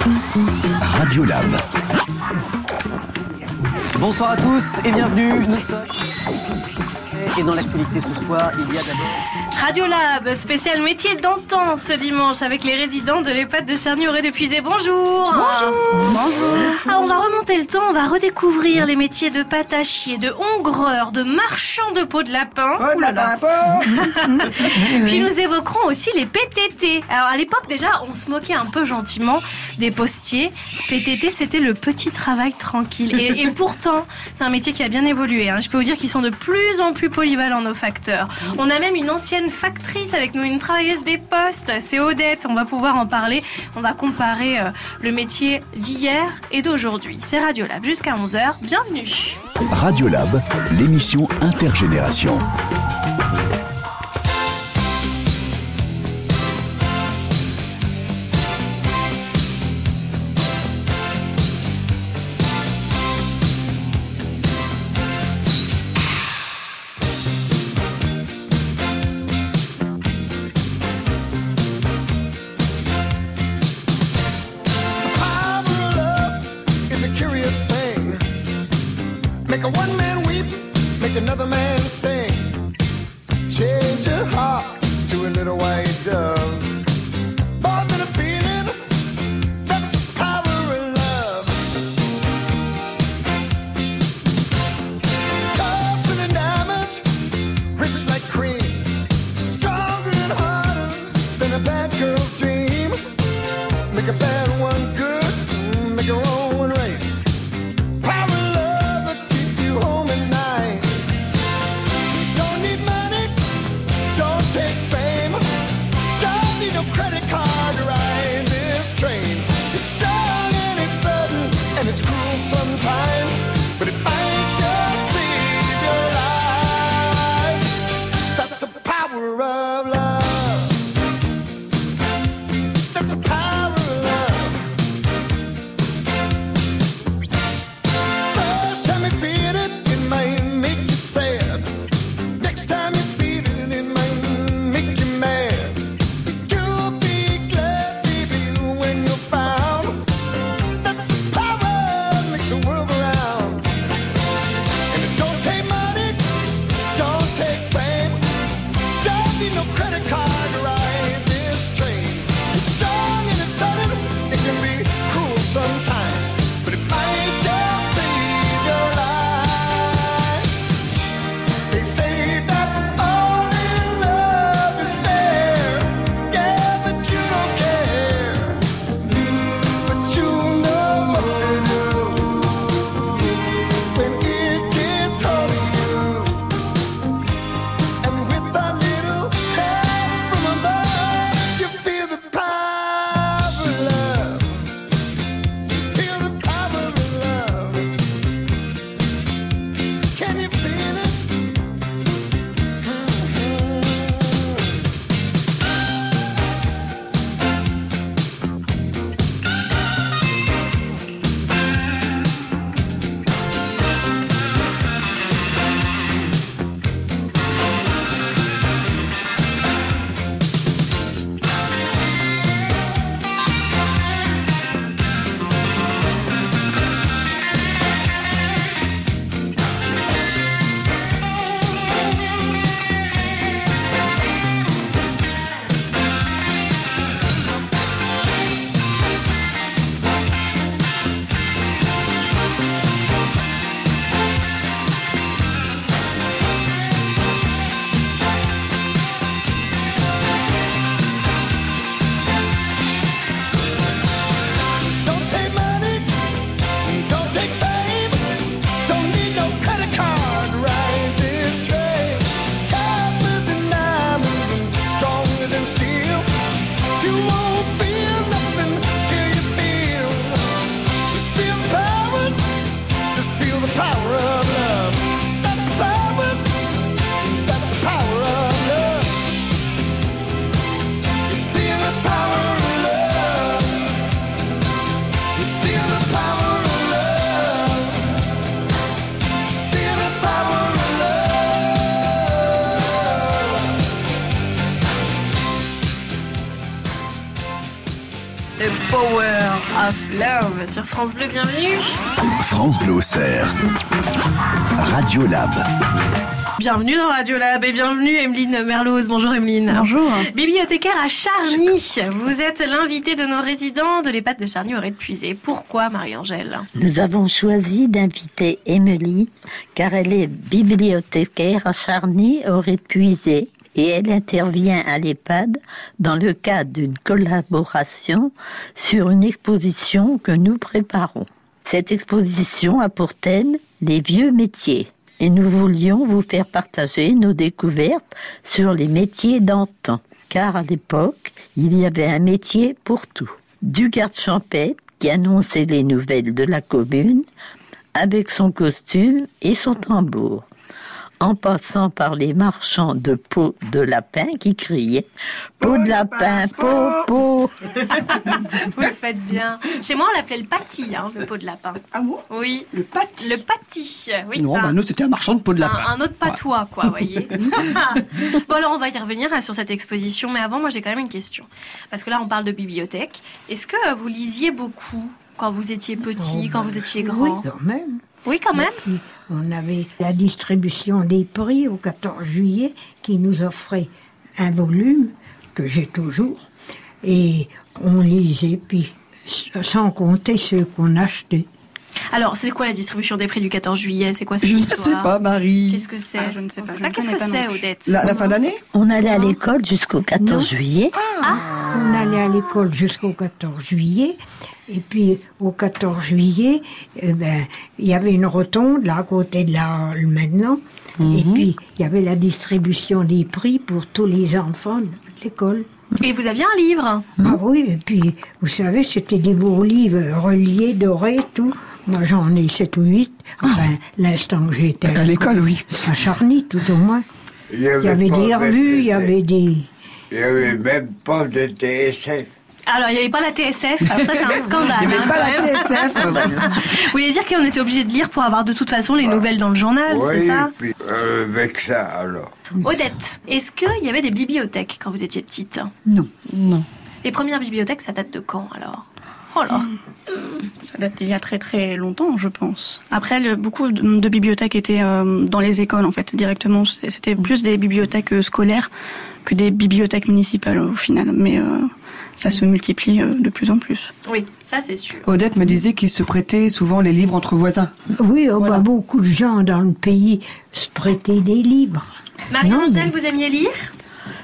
Radiolab. Bonsoir à tous et bienvenue. Nous sommes. Et dans l'actualité ce soir, il y a d'abord. Radiolab, spécial métier d'antan ce dimanche avec les résidents de l'EHPAD de Cherny-Auray de Puisé. Bonjour Bonjour ah, On va remonter le temps, on va redécouvrir les métiers de patachier, de hongreur, de marchand de peau de lapin. Oh, de lapin, Puis nous évoquerons aussi les PTT. Alors à l'époque déjà, on se moquait un peu gentiment des postiers. PTT, c'était le petit travail tranquille. Et, et pourtant, c'est un métier qui a bien évolué. Hein. Je peux vous dire qu'ils sont de plus en plus On a même une ancienne factrice avec nous, une travailleuse des postes. C'est Odette. On va pouvoir en parler. On va comparer euh, le métier d'hier et d'aujourd'hui. C'est Radiolab jusqu'à 11h. Bienvenue. Radiolab, l'émission intergénération. Sur France Bleu, bienvenue. France Bleu Auxerre. Radio Lab. Bienvenue dans Radio Lab et bienvenue Emeline Merloz. Bonjour Emeline. Bonjour. Bibliothécaire à Charny. Vous êtes l'invité de nos résidents de l'EHPAD de Charny aurait puisé. Pourquoi Marie-Angèle? Nous avons choisi d'inviter Émilie car elle est bibliothécaire à Charny aurait puisé et elle intervient à l'EHPAD dans le cadre d'une collaboration sur une exposition que nous préparons. Cette exposition a pour thème les vieux métiers et nous voulions vous faire partager nos découvertes sur les métiers d'antan. Car à l'époque, il y avait un métier pour tout. Du garde champêtre qui annonçait les nouvelles de la commune avec son costume et son tambour, en passant par les marchands de peau de lapin qui criaient peau de lapin, peau, peau. Vous le faites bien. Chez moi, on l'appelait le pâti, hein, le pot de lapin. Ah bon? Oui. Le pâti? Le pâti. Oui, Non, ça. bah nous c'était un marchand de peau de lapin. Un, un autre patois, quoi, voyez. bon, alors on va y revenir hein, sur cette exposition, mais avant, moi j'ai quand même une question. Parce que là, on parle de bibliothèque. Est-ce que vous lisiez beaucoup quand vous étiez petit, quand vous étiez Oh, Oui, grand? quand même. Oui, quand même. Puis, on avait la distribution des prix au 14 juillet qui nous offrait un volume que j'ai toujours. Et on lisait, puis sans compter ceux qu'on achetait. Alors, c'est quoi la distribution des prix du 14 juillet? C'est quoi cette Je ne sais pas, Marie. Qu'est-ce que c'est? Ah, je ne sais pas, Qu'est-ce que c'est. Odette? La, la fin d'année? On allait à l'école jusqu'au 14 juillet. On allait à l'école jusqu'au 14 juillet. Et puis au 14 juillet, eh ben, il y avait une rotonde là à côté de la hall maintenant. Et puis il y avait la distribution des prix pour tous les enfants de l'école. Et vous aviez un livre? Ah oui, et puis, vous savez, c'était des beaux livres reliés, dorés, tout. Moi, j'en ai 7 ou 8. Enfin, l'instant que j'étais À l'école, oui. à Charny, tout au moins. Il Il y avait des de revues, il y avait des... Il n'y avait même pas de TSF. Alors, il n'y avait pas la TSF. Alors ça, c'est un scandale. Il n'y avait hein, pas la même. TSF. Vous voulez dire qu'on était obligé de lire pour avoir de toute façon les nouvelles dans le journal, c'est oui, ça? puis euh, avec ça alors. Odette, est-ce qu'il y avait des bibliothèques quand vous étiez petite? Non. Non. Les premières bibliothèques, ça date de quand alors? Oh là Ça date d'il y a très très longtemps, je pense. Après, le- beaucoup de, de bibliothèques étaient euh, dans les écoles, en fait, directement. C'était plus des bibliothèques euh, scolaires que des bibliothèques municipales, au final. Mais euh, ça se multiplie euh, de plus en plus. Oui, ça c'est sûr. Odette me disait qu'il se prêtait souvent les livres entre voisins. Oui, oh, Voilà. bah, beaucoup de gens dans le pays se prêtaient des livres. Marie-Angèle, mais- vous aimiez lire?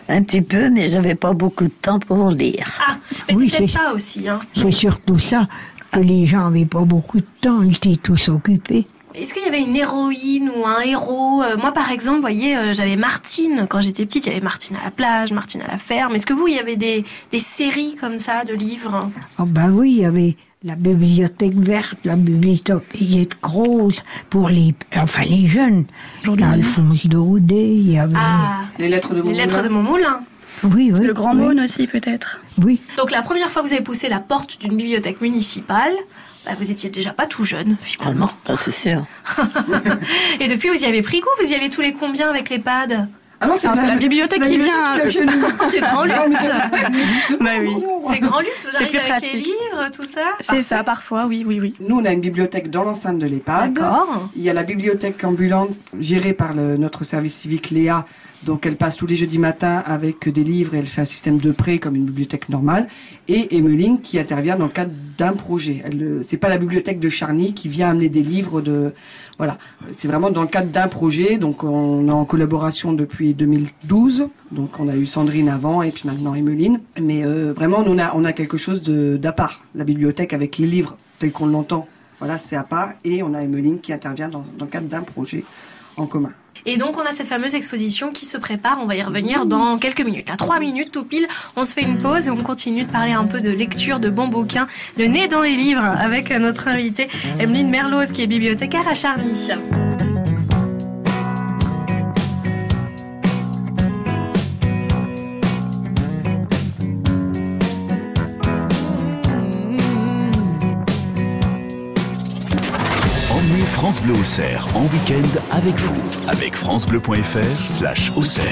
Un petit peu, mais j'avais pas beaucoup de temps pour lire. Ah, mais Oui, c'est peut-être c'est- ça aussi. Hein. C'est surtout ça, que les gens n'avaient pas beaucoup de temps, ils étaient tous occupés. Est-ce qu'il y avait une héroïne ou un héros Euh, Moi, par exemple, vous voyez, euh, j'avais Martine quand j'étais petite. Il y avait Martine à la plage, Martine à la ferme. Est-ce que vous, il y avait des, des séries comme ça de livres? Ah ben oui, il y avait la bibliothèque verte, la bibliothèque grosse pour les, enfin les jeunes. Aujourd'hui, Alphonse Daudet, il y avait... Ah, Les lettres de les lettres de mon moulin. Oui, oui. Le Grand oui, Maune aussi, peut-être. Oui. Donc la première fois que vous avez poussé la porte d'une bibliothèque municipale, bah, vous étiez déjà pas tout jeune Ah finalement. non, ça, c'est sûr. Et depuis vous y avez pris goût, vous y allez tous les combien avec les pads? Ah non, Ah, c'est la bibliothèque qui vient. chez nous. C'est grand luxe. Bah oui. C'est grand luxe, vous arrivez plus avec les pratique. livres, tout ça? C'est ça, parfois, oui, oui, oui. Nous, on a une bibliothèque dans l'enceinte de l'EHPAD. D'accord. Il y a la bibliothèque ambulante gérée par le- notre service civique Léa. Donc elle passe tous les jeudis matins avec des livres et elle fait un système de prêt comme une bibliothèque normale. Et Emeline qui intervient dans le cadre d'un projet. Euh, c'est pas la bibliothèque de Charny qui vient amener des livres de, voilà. C'est vraiment dans le cadre d'un projet. Donc on est en collaboration depuis 2012. Donc on a eu Sandrine avant et puis maintenant Emeline. Mais euh, vraiment on a, on a quelque chose de, d'à part. La bibliothèque avec les livres tels qu'on l'entend. Voilà, c'est à part. Et on a Emeline qui intervient dans, dans le cadre d'un projet en commun. Et donc on a cette fameuse exposition qui se prépare, on va y revenir dans quelques minutes. À trois minutes tout pile, on se fait une pause et on continue de parler un peu de lecture, de bons bouquins, le nez dans les livres avec notre invitée Emeline Merloz qui est bibliothécaire à Charny. France Bleu Auxerre en week-end avec vous, avec francebleu.fr slash Auxerre.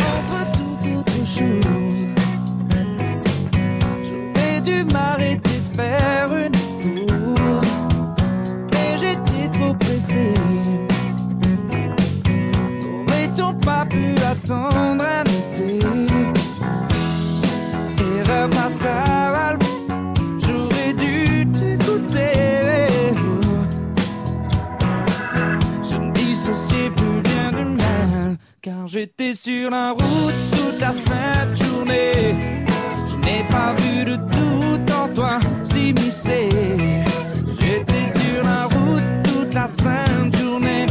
J'aurais dû m'arrêter faire une pause, mais j'étais trop pressé. N'aurait-on pas pu attendre un sur la route toute la sainte journée. Je n'ai pas vu de doute en toi s'immiscer. J'étais sur la route toute la sainte journée.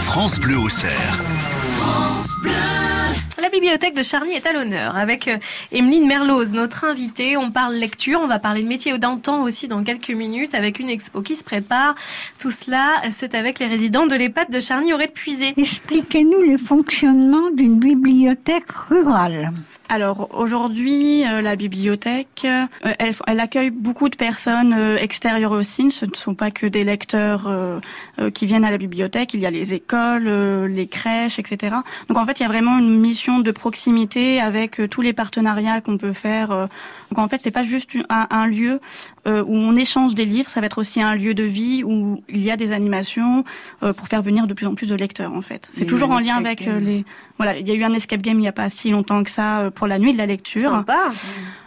France Bleu au cerf. La bibliothèque de Charny est à l'honneur avec euh, Emeline Merloz, notre invitée. On parle lecture, on va parler de métier d'antan aussi dans quelques minutes avec une expo qui se prépare. Tout cela, c'est avec les résidents de l'EHPAD de Charny aurait puisé. Expliquez-nous le fonctionnement d'une bibliothèque rurale. Alors aujourd'hui, euh, la bibliothèque, euh, elle, elle accueille beaucoup de personnes euh, extérieures aussi. Ce ne sont pas que des lecteurs euh, euh, qui viennent à la bibliothèque. Il y a les écoles, euh, les crèches, etc. Donc en fait, il y a vraiment une mission de proximité avec euh, tous les partenariats qu'on peut faire. euh. Donc en fait, c'est pas juste un, un lieu euh, où on échange des livres. Ça va être aussi un lieu de vie où il y a des animations euh, pour faire venir de plus en plus de lecteurs. En fait, c'est toujours en lien avec euh, game. les. Voilà, il y a eu un escape game il y a pas si longtemps que ça euh, pour la nuit de la lecture. Sympa.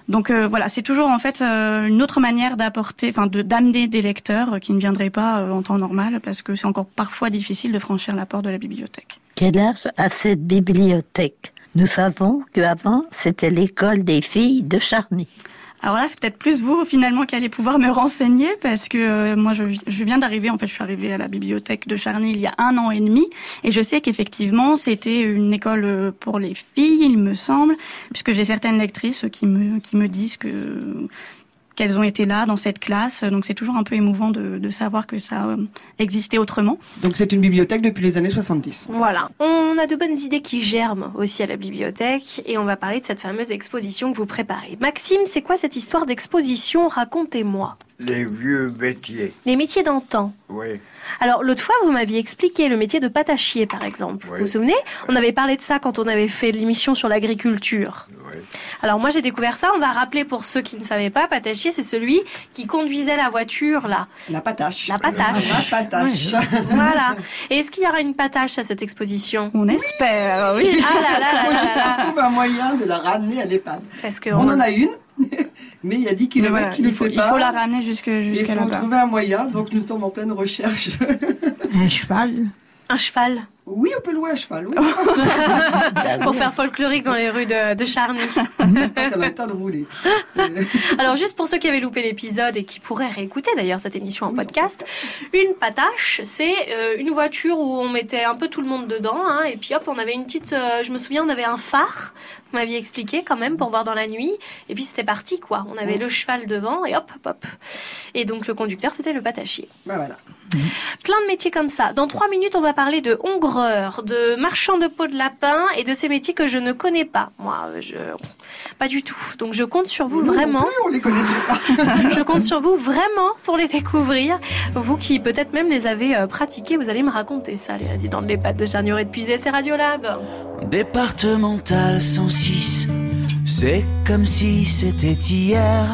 Donc euh, voilà, c'est toujours en fait euh, une autre manière d'apporter, enfin de d'amener des lecteurs euh, qui ne viendraient pas euh, en temps normal parce que c'est encore parfois difficile de franchir la porte de la bibliothèque. Quel âge a cette bibliothèque? Nous savons qu'avant, c'était l'école des filles de Charny. Alors là, c'est peut-être plus vous finalement qui allez pouvoir me renseigner parce que euh, moi, je, viens d'arriver. En fait, je suis arrivée à la bibliothèque de Charny il y a un an et demi, et je sais qu'effectivement, c'était une école euh, pour les filles, il me semble, puisque j'ai certaines lectrices qui me qui me disent que qu'elles ont été là dans cette classe. Donc c'est toujours un peu émouvant de, de savoir que ça euh, existait autrement. Donc c'est une bibliothèque depuis les années 70. Voilà. On a de bonnes idées qui germent aussi à la bibliothèque et on va parler de cette fameuse exposition que vous préparez. Maxime, c'est quoi cette histoire d'exposition? Racontez-moi. Les vieux métiers. Les métiers d'antan. Oui. Alors, l'autre fois, vous m'aviez expliqué le métier de pâtassier, par exemple. Oui. Vous vous souvenez? On avait parlé de ça quand on avait fait l'émission sur l'agriculture. Oui. Alors, moi, j'ai découvert ça. On va rappeler pour ceux qui ne savaient pas, pâtassier, c'est celui qui conduisait la voiture, là. La patache. La patache. La patache. voilà. Et est-ce qu'il y aura une patache à cette exposition? On espère, oui. Ah là là là Faut là juste là qu'on là. trouve un moyen de la ramener à l'EHPAD. Parce que On en a une, mais il y a 10 Mais km voilà, qui nous il, faut, il séparent. faut la ramener jusque Et Il jusqu'à faut là-bas. trouver un moyen, donc nous sommes en pleine recherche. Un cheval. Un cheval. Oui, on peut louer un cheval. Oui. Pour faire folklorique dans les rues de, de Charny. ça temps de rouler. Alors juste pour ceux qui avaient loupé l'épisode et qui pourraient réécouter d'ailleurs cette émission en podcast, une patache, c'est euh, une voiture où on mettait un peu tout le monde dedans, hein, et puis hop, on avait une petite, euh, je me souviens, on avait un phare, vous m'aviez expliqué quand même pour voir dans la nuit, et puis c'était parti quoi. On avait le cheval devant et hop, hop, hop. Et donc le conducteur c'était le patachier. Bah, voilà. Plein de métiers comme ça. Dans trois minutes, on va parler de de marchand de peau de lapin et de ces métiers que je ne connais pas. Moi, je pas du tout. Donc je compte sur vous Nous non vraiment. plus, on les connaissait pas. Je compte sur vous vraiment pour les découvrir. Vous qui peut-être même les avez euh, pratiqués, vous allez me raconter ça, les résidents de l'EHPAD de Charnier et de Puisay, c'est Radiolab. Départemental 106, c'est comme si c'était hier.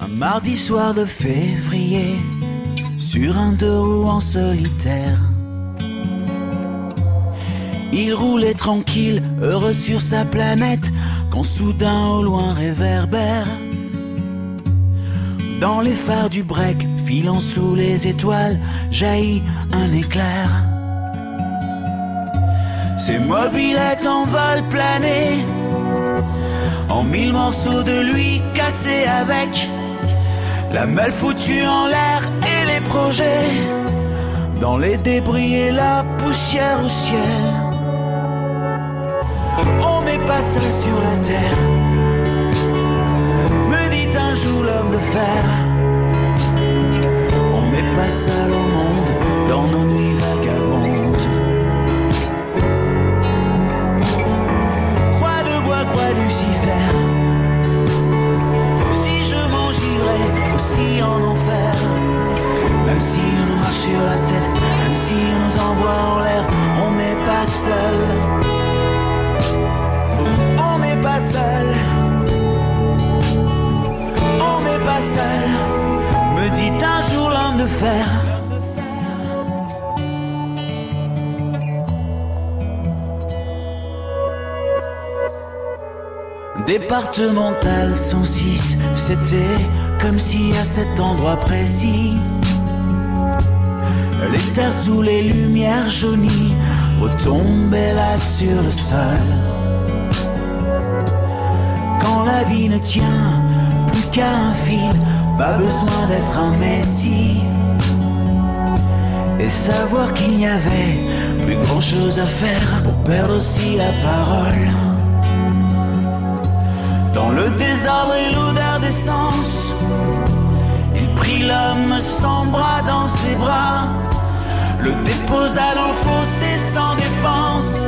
Un mardi soir de février, sur un deux roues en solitaire. Il roulait tranquille, heureux sur sa planète, quand soudain au loin réverbère. Dans les phares du break, filant sous les étoiles, jaillit un éclair. Ses mobilettes en vol plané, en mille morceaux de lui cassés avec la malle foutue en l'air et les projets dans les débris et la poussière au ciel. On n'est pas seul sur la terre, me dit un jour l'homme de fer. On n'est pas seul au monde dans nos nuits vagabondes. Croix de bois, croix Lucifer. Si je m'en girais aussi en enfer, même si on nous marche sur la tête, même si on nous envoie en l'air, on n'est pas seul. Seul. On n'est pas seul. Me dit un jour l'homme de fer. Départemental 106, c'était comme si à cet endroit précis, les terres sous les lumières jaunies retombaient là sur le sol. La vie ne tient plus qu'à un fil, pas besoin d'être un messie. Et savoir qu'il n'y avait plus grand chose à faire pour perdre aussi la parole. Dans le désordre et l'odeur d'essence, il prit l'homme sans bras dans ses bras, le déposa dans le fossé sans défense,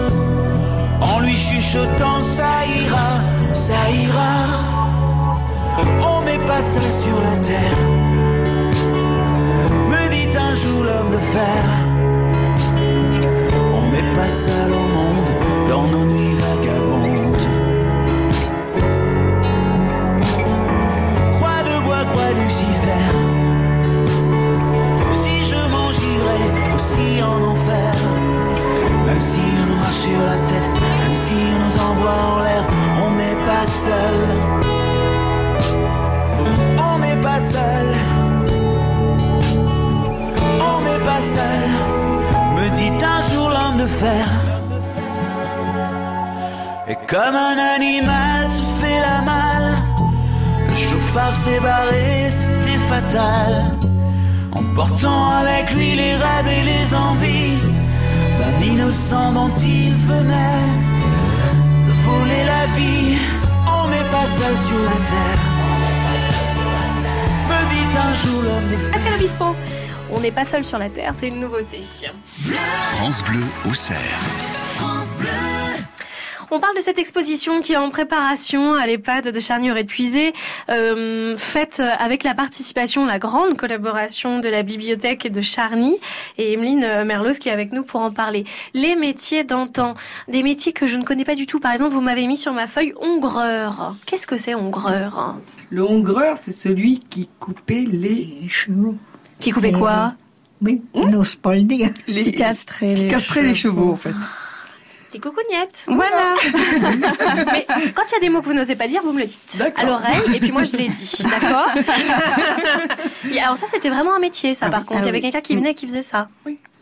en lui chuchotant ça ira, ça ira. On n'est pas seul sur la terre, me dit un jour l'homme de fer. On n'est pas seul au monde dans nos nuits vagabondes. Croix de bois, croix Lucifer. Si je m'en aussi en enfer, même si on nous marche sur la tête, même si on nous envoie en l'air, seul. On n'est pas seul. On n'est pas seul. Me dit un jour l'homme de fer. Et comme un animal se fait la malle. Le chauffard s'est barré, c'était fatal. Emportant avec lui les rêves et les envies d'un innocent dont il venait de voler la vie. On n'est pas seul sur la terre. Me dit un jour l'homme des Pascal Obispo, on n'est pas seul sur la Terre, c'est une nouveauté. France Bleu au cerf. On parle de cette exposition qui est en préparation à l'EHPAD de Charnier et Puisé, euh, faite avec la participation, la grande collaboration de la bibliothèque de Charny et Emeline Merlos qui est avec nous pour en parler. Les métiers d'antan, des métiers que je ne connais pas du tout. Par exemple, vous m'avez mis sur ma feuille hongreur. Qu'est-ce que c'est hongreur? Le hongreur, c'est celui qui coupait les chevaux. Qui coupait quoi? Oui, on n'ose pas le dire. Les, Qui castrait qui les castrait les chevaux, en fait. Des coucougnettes. Voilà. Mais quand il y a des mots que vous n'osez pas dire, vous me le dites à l'oreille et puis moi je l'ai dit, d'accord Alors ça c'était vraiment un métier ça Ah par oui, contre, il y ah avait oui. quelqu'un qui venait et qui faisait ça.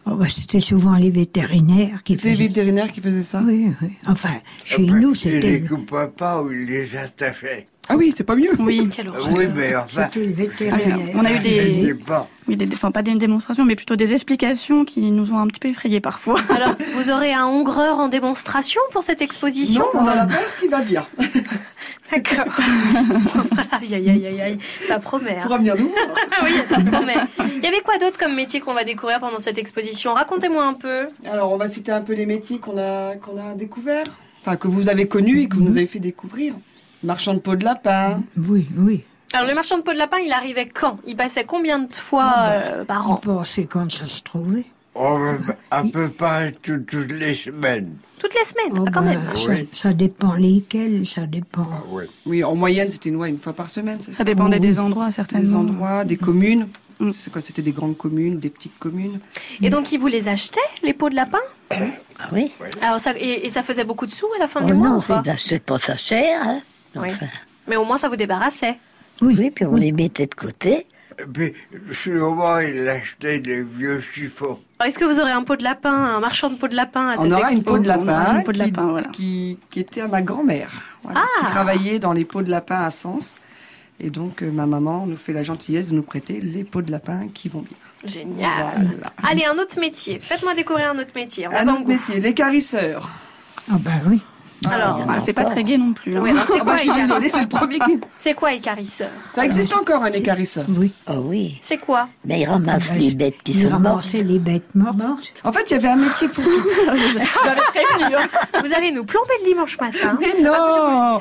Oh, bah, c'était souvent les vétérinaires qui C'était les faisaient. vétérinaires qui faisaient ça Oui, oui. Enfin, chez Après, nous, c'était les le- coupait pas ou il les attachait. Ah oui, c'est pas mieux. Oui, Quelle Ah horreur. Oui, mais le Ah on a eu Je des, oui, des- enfin pas des démonstrations, mais plutôt des explications qui nous ont un petit peu effrayés parfois. Alors, vous aurez un hongreur en démonstration pour cette exposition Non, on a la pince qui va bien. D'accord. aïe, aïe, aïe, aïe. Ça promet. hein. Faudra venir nous. Ah oui, ça promet. Il y avait quoi d'autre comme métier qu'on va découvrir pendant cette exposition? Racontez-moi un peu. Alors, on va citer un peu les métiers qu'on a, qu'on a découverts. Enfin, que vous avez connus et que vous nous avez fait découvrir. Marchand de peau de lapin. Oui, oui. Alors, le marchand de peau de lapin, il arrivait quand? Il passait combien de fois Ah bah, euh, par an? pensait quand ça se trouvait. On va à peu près tout- toutes les semaines. Toutes les semaines, Oh, ah, quand bah, même. ça, Oui. ça dépend lesquels, ça dépend. Ah oui. Oui, en moyenne, c'était une, ouais, une fois par semaine, c'est ça Ça? dépendait des endroits, certainement. Des endroits, des communes? Mm. C'est quoi C'était des grandes communes, des petites communes? Et donc, il vous les achetait, les peaux de lapin? Ah oui. Alors, ça, et, et ça faisait beaucoup de sous à la fin Oh du mois non, ils n'achetaient pas ça cher. Hein. Oui. Enfin, Mais au moins, ça vous débarrassait. oui. puis on les mettait de côté. Et puis, souvent, il achetait des vieux chiffons. Est-ce que vous aurez un pot de lapin, un marchand de peau de lapin à On cette aura une expo peau de on aura lapin, une peau de qui, lapin, voilà. qui, qui était à ma grand-mère, voilà, Ah. qui travaillait dans les pots de lapin à Sens. Et donc, euh, ma maman nous fait la gentillesse de nous prêter les pots de lapin qui vont bien. Génial. Voilà. Allez, un autre métier. Faites-moi découvrir un autre métier. On Un autre métier, l'écarisseur. Ah ben oui. Alors, Ah, c'est pas très gai non plus. hein. alors c'est Ah bah, quoi, je suis écarisseur désolée, c'est le premier qui... C'est quoi écarisseur Ça existe encore, un écarisseur. Oui. Oh oui. C'est quoi Mais ils ramassent Ah ben, les bêtes qui ils sont mortes. les bêtes mortes. En fait, il y avait un métier pour tout. J'avais prévenu. hein. Vous allez nous plomber le dimanche matin. Mais non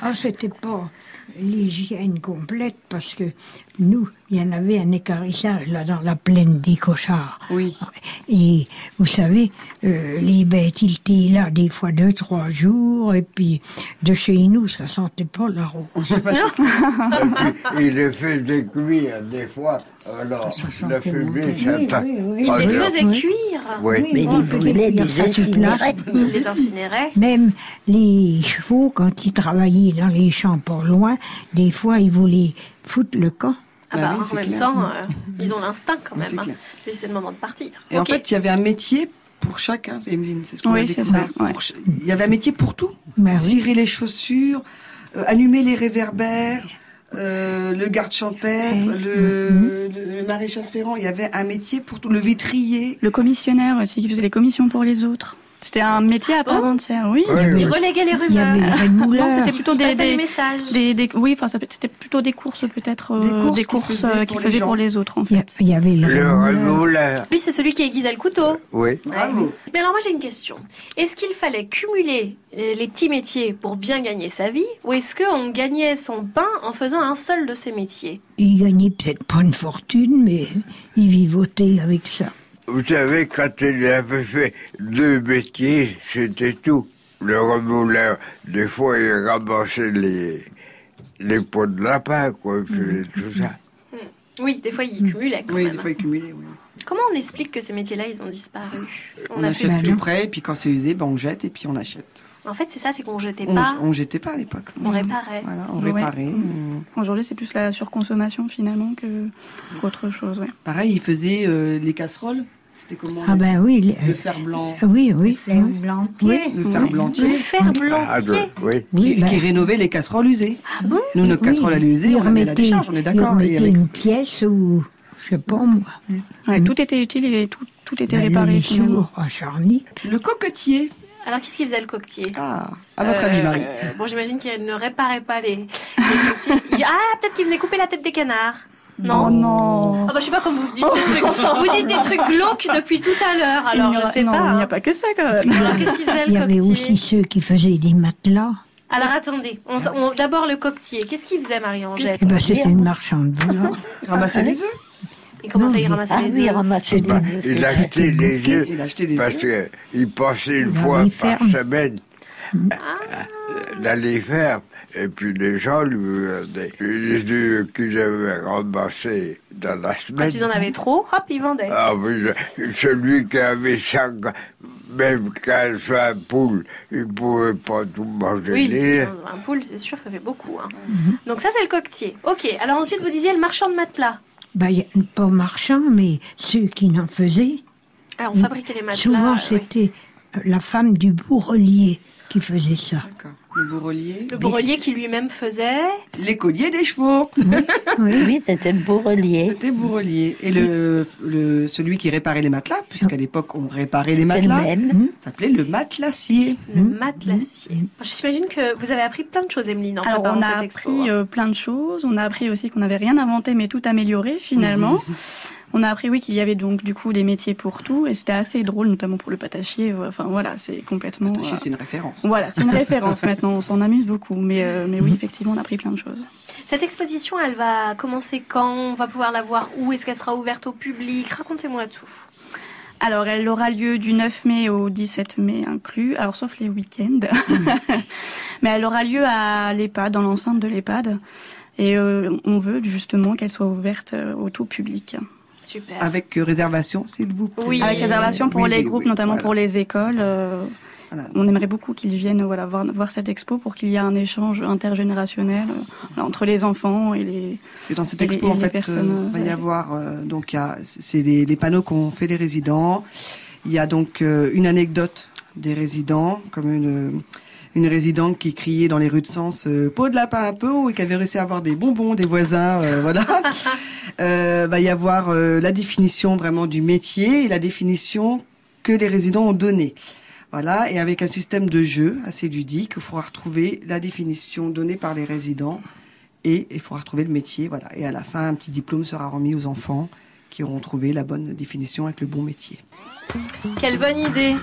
Ah, c'était pas l'hygiène complète parce que nous, il y en avait un écarissage là dans la plaine des cochards. Oui. Et vous savez, euh, les bêtes, ils étaient là des fois deux, trois jours, et puis de chez nous, ça sentait pas la rose. Il les faisait cuire des fois. Alors, Ça fumée, ça Oui, t'a- oui, oui. Il les faisait Oui. cuire. Oui. Mais on ils faisait brûlaient cuire des ça sur place. incinéraient. Il les incinérait. Même les chevaux, quand ils travaillaient dans les champs pas loin, des fois, ils voulaient foutre le camp. Ah Bah bah, oui, en même clair. temps, euh, ils ont l'instinct quand même. c'est hein. C'est le moment de partir. Et en fait, il y avait un métier pour chacun, c'est Emeline, c'est ce qu'on Oui, a c'est découvert. ça, ouais. Pour ch- Il y avait un métier pour tout. Oui. Cirer les chaussures, euh, allumer les réverbères, euh, le garde champêtre, le, le- le maréchal ferrant. Il y avait un métier pour tout. Le vitrier. Le commissionnaire aussi qui faisait les commissions pour les autres. C'était un métier à part bon entière, oui. Oui, Il oui. reléguait les Il y avait rumeurs. Non, c'était plutôt des, les des, messages. des- des- oui, enfin, c'était plutôt des courses peut-être, euh, Des courses qu'il faisait euh, pour qu'il les faisait gens. pour les autres en Il y, a- fait. il y avait le, Le remouleur. remouleur. Lui, c'est celui qui aiguisait le couteau. Oui. Bravo. Mais alors moi j'ai une question. Est-ce qu'il fallait cumuler les petits métiers pour bien gagner sa vie ou est-ce qu'on gagnait son pain en faisant un seul de ces métiers? Il gagnait peut-être pas une fortune, mais il vivotait avec ça. Vous savez, quand il avait fait deux métiers, c'était tout. Le remouleur, des fois, il ramassait les, les pots de lapin, quoi, il faisait tout ça. Oui, des fois il cumulait quand Oui, même. des fois, il cumulait, oui. Comment on explique que ces métiers-là ils ont disparu? On, a achète tout prêt, et puis quand c'est usé, ben, on jette, et puis on achète. En fait c'est ça, c'est qu'on jetait On, pas, on jetait pas à l'époque. on réparait. Voilà, on Ouais. réparait. on- Aujourd'hui, c'est plus la surconsommation finalement que qu'autre chose. Ouais. Pareil, il faisait euh, les casseroles. C'était comment Ah ben oui. Le le- fer blanc. oui, oui. Oui. blanquier. Le fer Le blanquier. fer Ah, blanquier. oui. Oui, qui, qui rénovait les casseroles usées. Ah bon Nous, nos casseroles à l'usée, il on avait la remettait- décharge, on est il d'accord. Remettait avec- une pièce ou, je sais pas moi, Ouais, Tout était utile et tout, tout était le réparé à Charny. Le coquetier. Alors qu'est-ce qu'il faisait le coquetier? Ah, à votre Euh, avis, Marie? Bon, j'imagine qu'il ne réparait pas les, les coquetiers. Il- Ah, peut-être qu'il venait couper la tête des canards. Non. Oh non. Ah bah je sais pas comme vous dites des trucs. Vous dites des trucs glauques depuis tout à l'heure. Alors je sais non, pas. Il n'y hein. a pas que ça quand même. Alors qu'est-ce qu'il faisait Il y le avait coquetier? aussi ceux qui faisaient des matelas. Alors attendez, on, on- d'abord le coquetier. Qu'est-ce qu'il faisait Marie-Angèle? Eh ben, c'était une marchande volante. Ramasser les œufs. Il commençait à y Non, mais- ramasser Ah les oui, œufs. ramasser des Bah, œufs. il achetait des bouquet. œufs Il achetait des parce qu'il passait une fois par semaine dans les fermes. Et puis les gens lui vendaient les œufs qu'ils avaient ramassés dans la semaine. Quand ils en avaient trop, hop, ils vendaient. Ah oui, celui qui avait cinq, même 15, 20 poules, il ne pouvait pas tout manger. Oui, les- un poule, c'est sûr que ça fait beaucoup. hein. Donc ça, c'est le coquetier. Ok, alors ensuite, vous disiez le marchand de matelas. Bah, y a- pas marchands, mais ceux qui n'en faisaient. Alors, on fabriquait les matelas. Souvent, c'était la femme du bourrelier qui faisait ça. D'accord. Le bourrelier. Le bourrelier qui lui-même faisait. L'écolier des chevaux. Oui, c'était le bourrelier. C'était bourrelier. Et le, le, celui qui réparait les matelas, puisqu'à l'époque on réparait les C'était le matelas, même. s'appelait le matelassier. Le matelassier. Je s'imagine que vous avez appris plein de choses, Emeline, en Alors, on a cette expo. appris euh, plein de choses. On a appris aussi qu'on n'avait rien inventé, mais tout amélioré finalement. on a appris, oui, qu'il y avait donc du coup des métiers pour tout, et c'était assez drôle, notamment pour le patachier. Enfin, voilà, c'est complètement. Patachier, euh, c'est une référence. Voilà, c'est une référence maintenant. On s'en amuse beaucoup, mais euh, mais oui, effectivement, on a appris plein de choses. Cette exposition, elle va commencer quand? On va pouvoir la voir où? Est-ce qu'elle sera ouverte au public? Racontez-moi tout. Alors, elle aura lieu du 9 mai au 17 mai inclus, alors sauf les week-ends. Mais elle aura lieu à l'EHPAD, dans l'enceinte de l'EHPAD. Et euh, on veut justement qu'elle soit ouverte au tout public. Super. Avec euh, réservation, s'il vous plaît. Oui. Avec réservation pour Oui, les oui, groupes, oui, notamment voilà. pour les écoles. euh, Voilà. On aimerait beaucoup qu'ils viennent voilà, voir, voir cette expo pour qu'il y ait un échange intergénérationnel euh, entre les enfants et les... C'est dans cette Et les- expo et en les fait, personnes, va y avoir donc c'est les, les panneaux qu'ont fait les résidents. Il y a donc une anecdote des résidents, comme une une résidente qui criait dans les rues de Sens euh, peau de lapin un peu et qui avait réussi à avoir des bonbons des voisins, euh, voilà. Euh, va y avoir euh, la définition vraiment du métier et la définition que les résidents ont donnée. Voilà, et avec un système de jeu assez ludique, il faudra retrouver la définition donnée par les résidents et il faudra retrouver le métier. Voilà. Et à la fin, un petit diplôme sera remis aux enfants qui auront trouvé la bonne définition avec le bon métier. Quelle bonne idée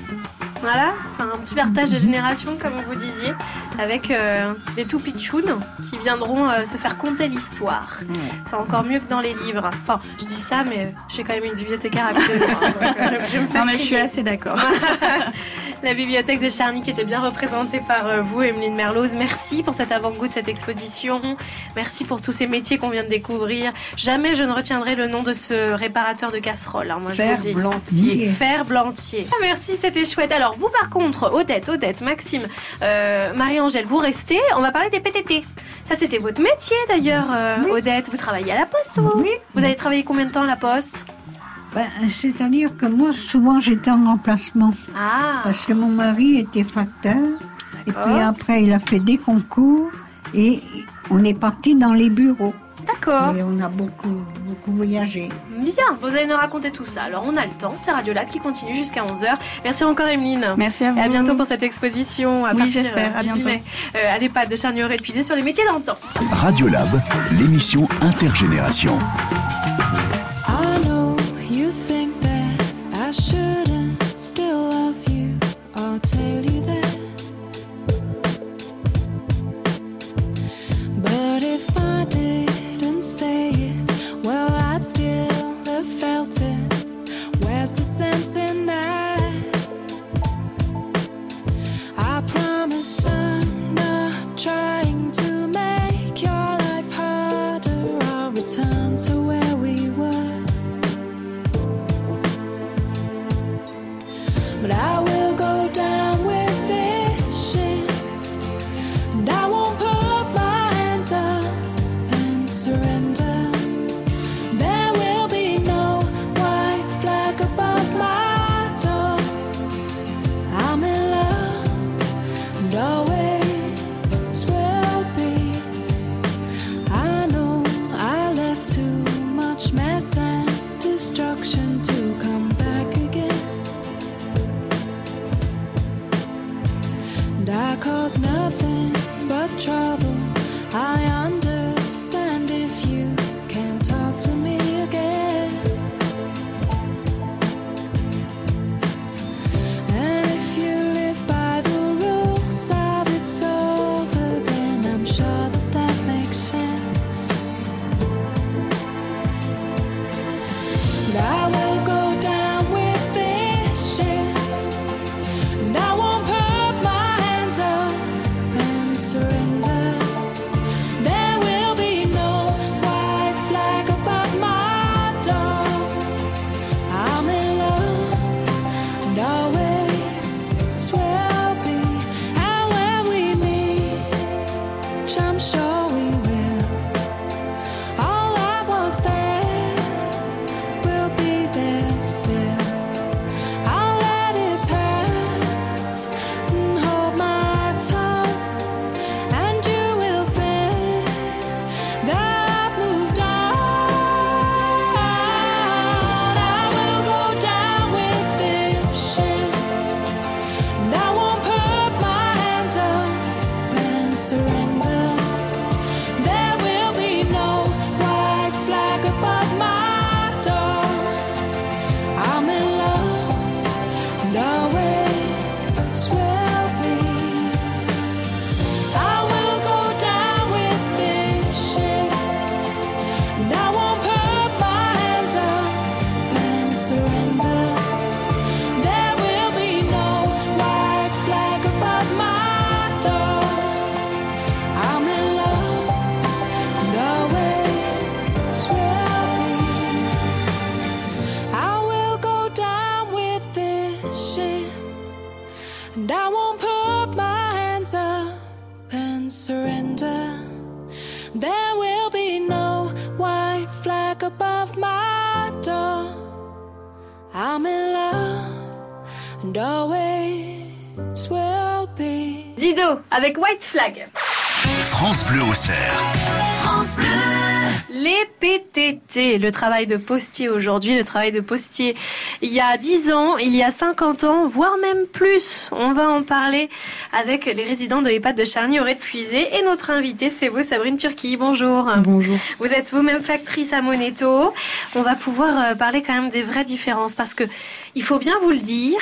Voilà, enfin, un petit partage de génération, comme vous disiez, avec euh, les tout pitchouns qui viendront euh, se faire conter l'histoire. C'est encore mieux que dans les livres. Enfin, je dis ça, mais j'ai quand même une bibliothécaire à côté de moi. donc, euh, je me faire Non, mais je suis assez d'accord. La bibliothèque de Charny qui était bien représentée par euh, vous, Emeline Merloz. Merci pour cet avant-goût de cette exposition. Merci pour tous ces métiers qu'on vient de découvrir. Jamais je ne retiendrai le nom de ce réparateur de casseroles. hein, moi, je vous Fer le dis. blantier. Fer Blantier. Ah, merci, c'était chouette. Alors, vous, par contre, Odette, Odette, Maxime, euh, Marie-Angèle, vous restez. On va parler des PTT. Ça, c'était votre métier, d'ailleurs, euh, Odette. Vous travaillez à la Poste, vous Oui. Vous avez travaillé combien de temps à la Poste Ben, C'est-à-dire que moi, souvent, j'étais en remplacement. Ah, Parce que mon mari était facteur. Et puis après, il a fait des concours. Et on est parti dans les bureaux. D'accord. Et on a beaucoup, beaucoup voyagé. Bien, vous allez nous raconter tout ça. Alors, on a le temps. C'est Radio Lab qui continue jusqu'à 11h. Merci encore, Emeline. Merci à vous. Et à bientôt pour cette exposition. À Oui, partir, j'espère. euh, À du 10 bientôt. mai, euh, à l'EHPAD de Charnier épuisé sur les métiers d'antan. Radiolab, l'émission intergénération. I avec le travail de postier aujourd'hui, le travail de postier il y a 10 ans, il y a 50 ans, voire même plus. On va en parler avec les résidents de l'EHPAD de Charny aurait puisé et notre invitée c'est vous Sabrine Turquie. Bonjour. Bonjour. Vous êtes vous-même factrice à Moneto. On va pouvoir euh, parler quand même des vraies différences parce que il faut bien vous le dire,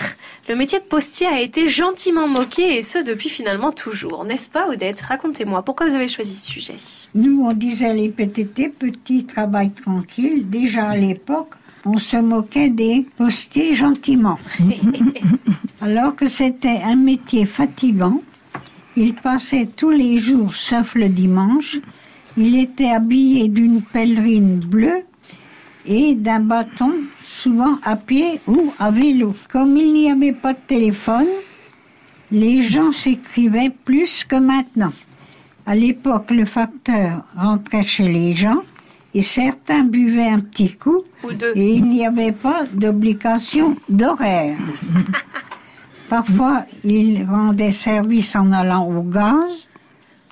le métier de postier a été gentiment moqué et ce depuis finalement toujours, n'est-ce pas Odette? Racontez-moi, pourquoi vous avez choisi ce sujet? Nous, on disait les PTT, petit travail tranquille. Déjà à l'époque, on se moquait des postiers gentiment. Alors que c'était un métier fatigant. Il passait tous les jours, sauf le dimanche. Il était habillé d'une pèlerine bleue et d'un bâton, souvent à pied ou à vélo. Comme il n'y avait pas de téléphone, les gens s'écrivaient plus que maintenant. À l'époque, le facteur rentrait chez les gens et certains buvaient un petit coup et il n'y avait pas d'obligation d'horaire. Parfois, ils rendaient service en allant au gaz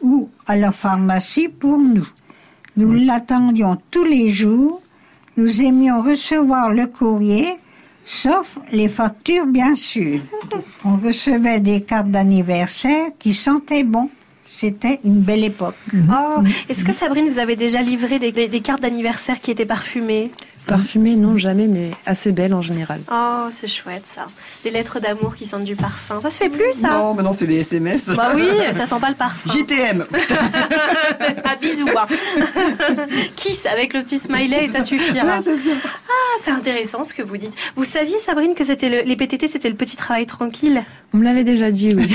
ou à la pharmacie pour nous. Nous l'attendions tous les jours. Nous aimions recevoir le courrier, sauf les factures, bien sûr. On recevait des cartes d'anniversaire qui sentaient bon. C'était une belle époque. Oh, Est-ce que Sabrine, vous avez déjà livré des, des- des cartes d'anniversaire qui étaient parfumées? Parfumé, non, jamais, mais assez belle en général. Oh, c'est chouette ça. Des lettres d'amour qui sentent du parfum. Ça se fait plus ça Non, maintenant c'est des SMS. Bah oui, ça sent pas le parfum. JTM. c'est un bisou. hein. Kiss avec le petit smiley et ça suffira. Ah, c'est intéressant ce que vous dites. Vous saviez, Sabrine, que c'était le- les PTT, c'était le petit travail tranquille? On me l'avait déjà dit, oui.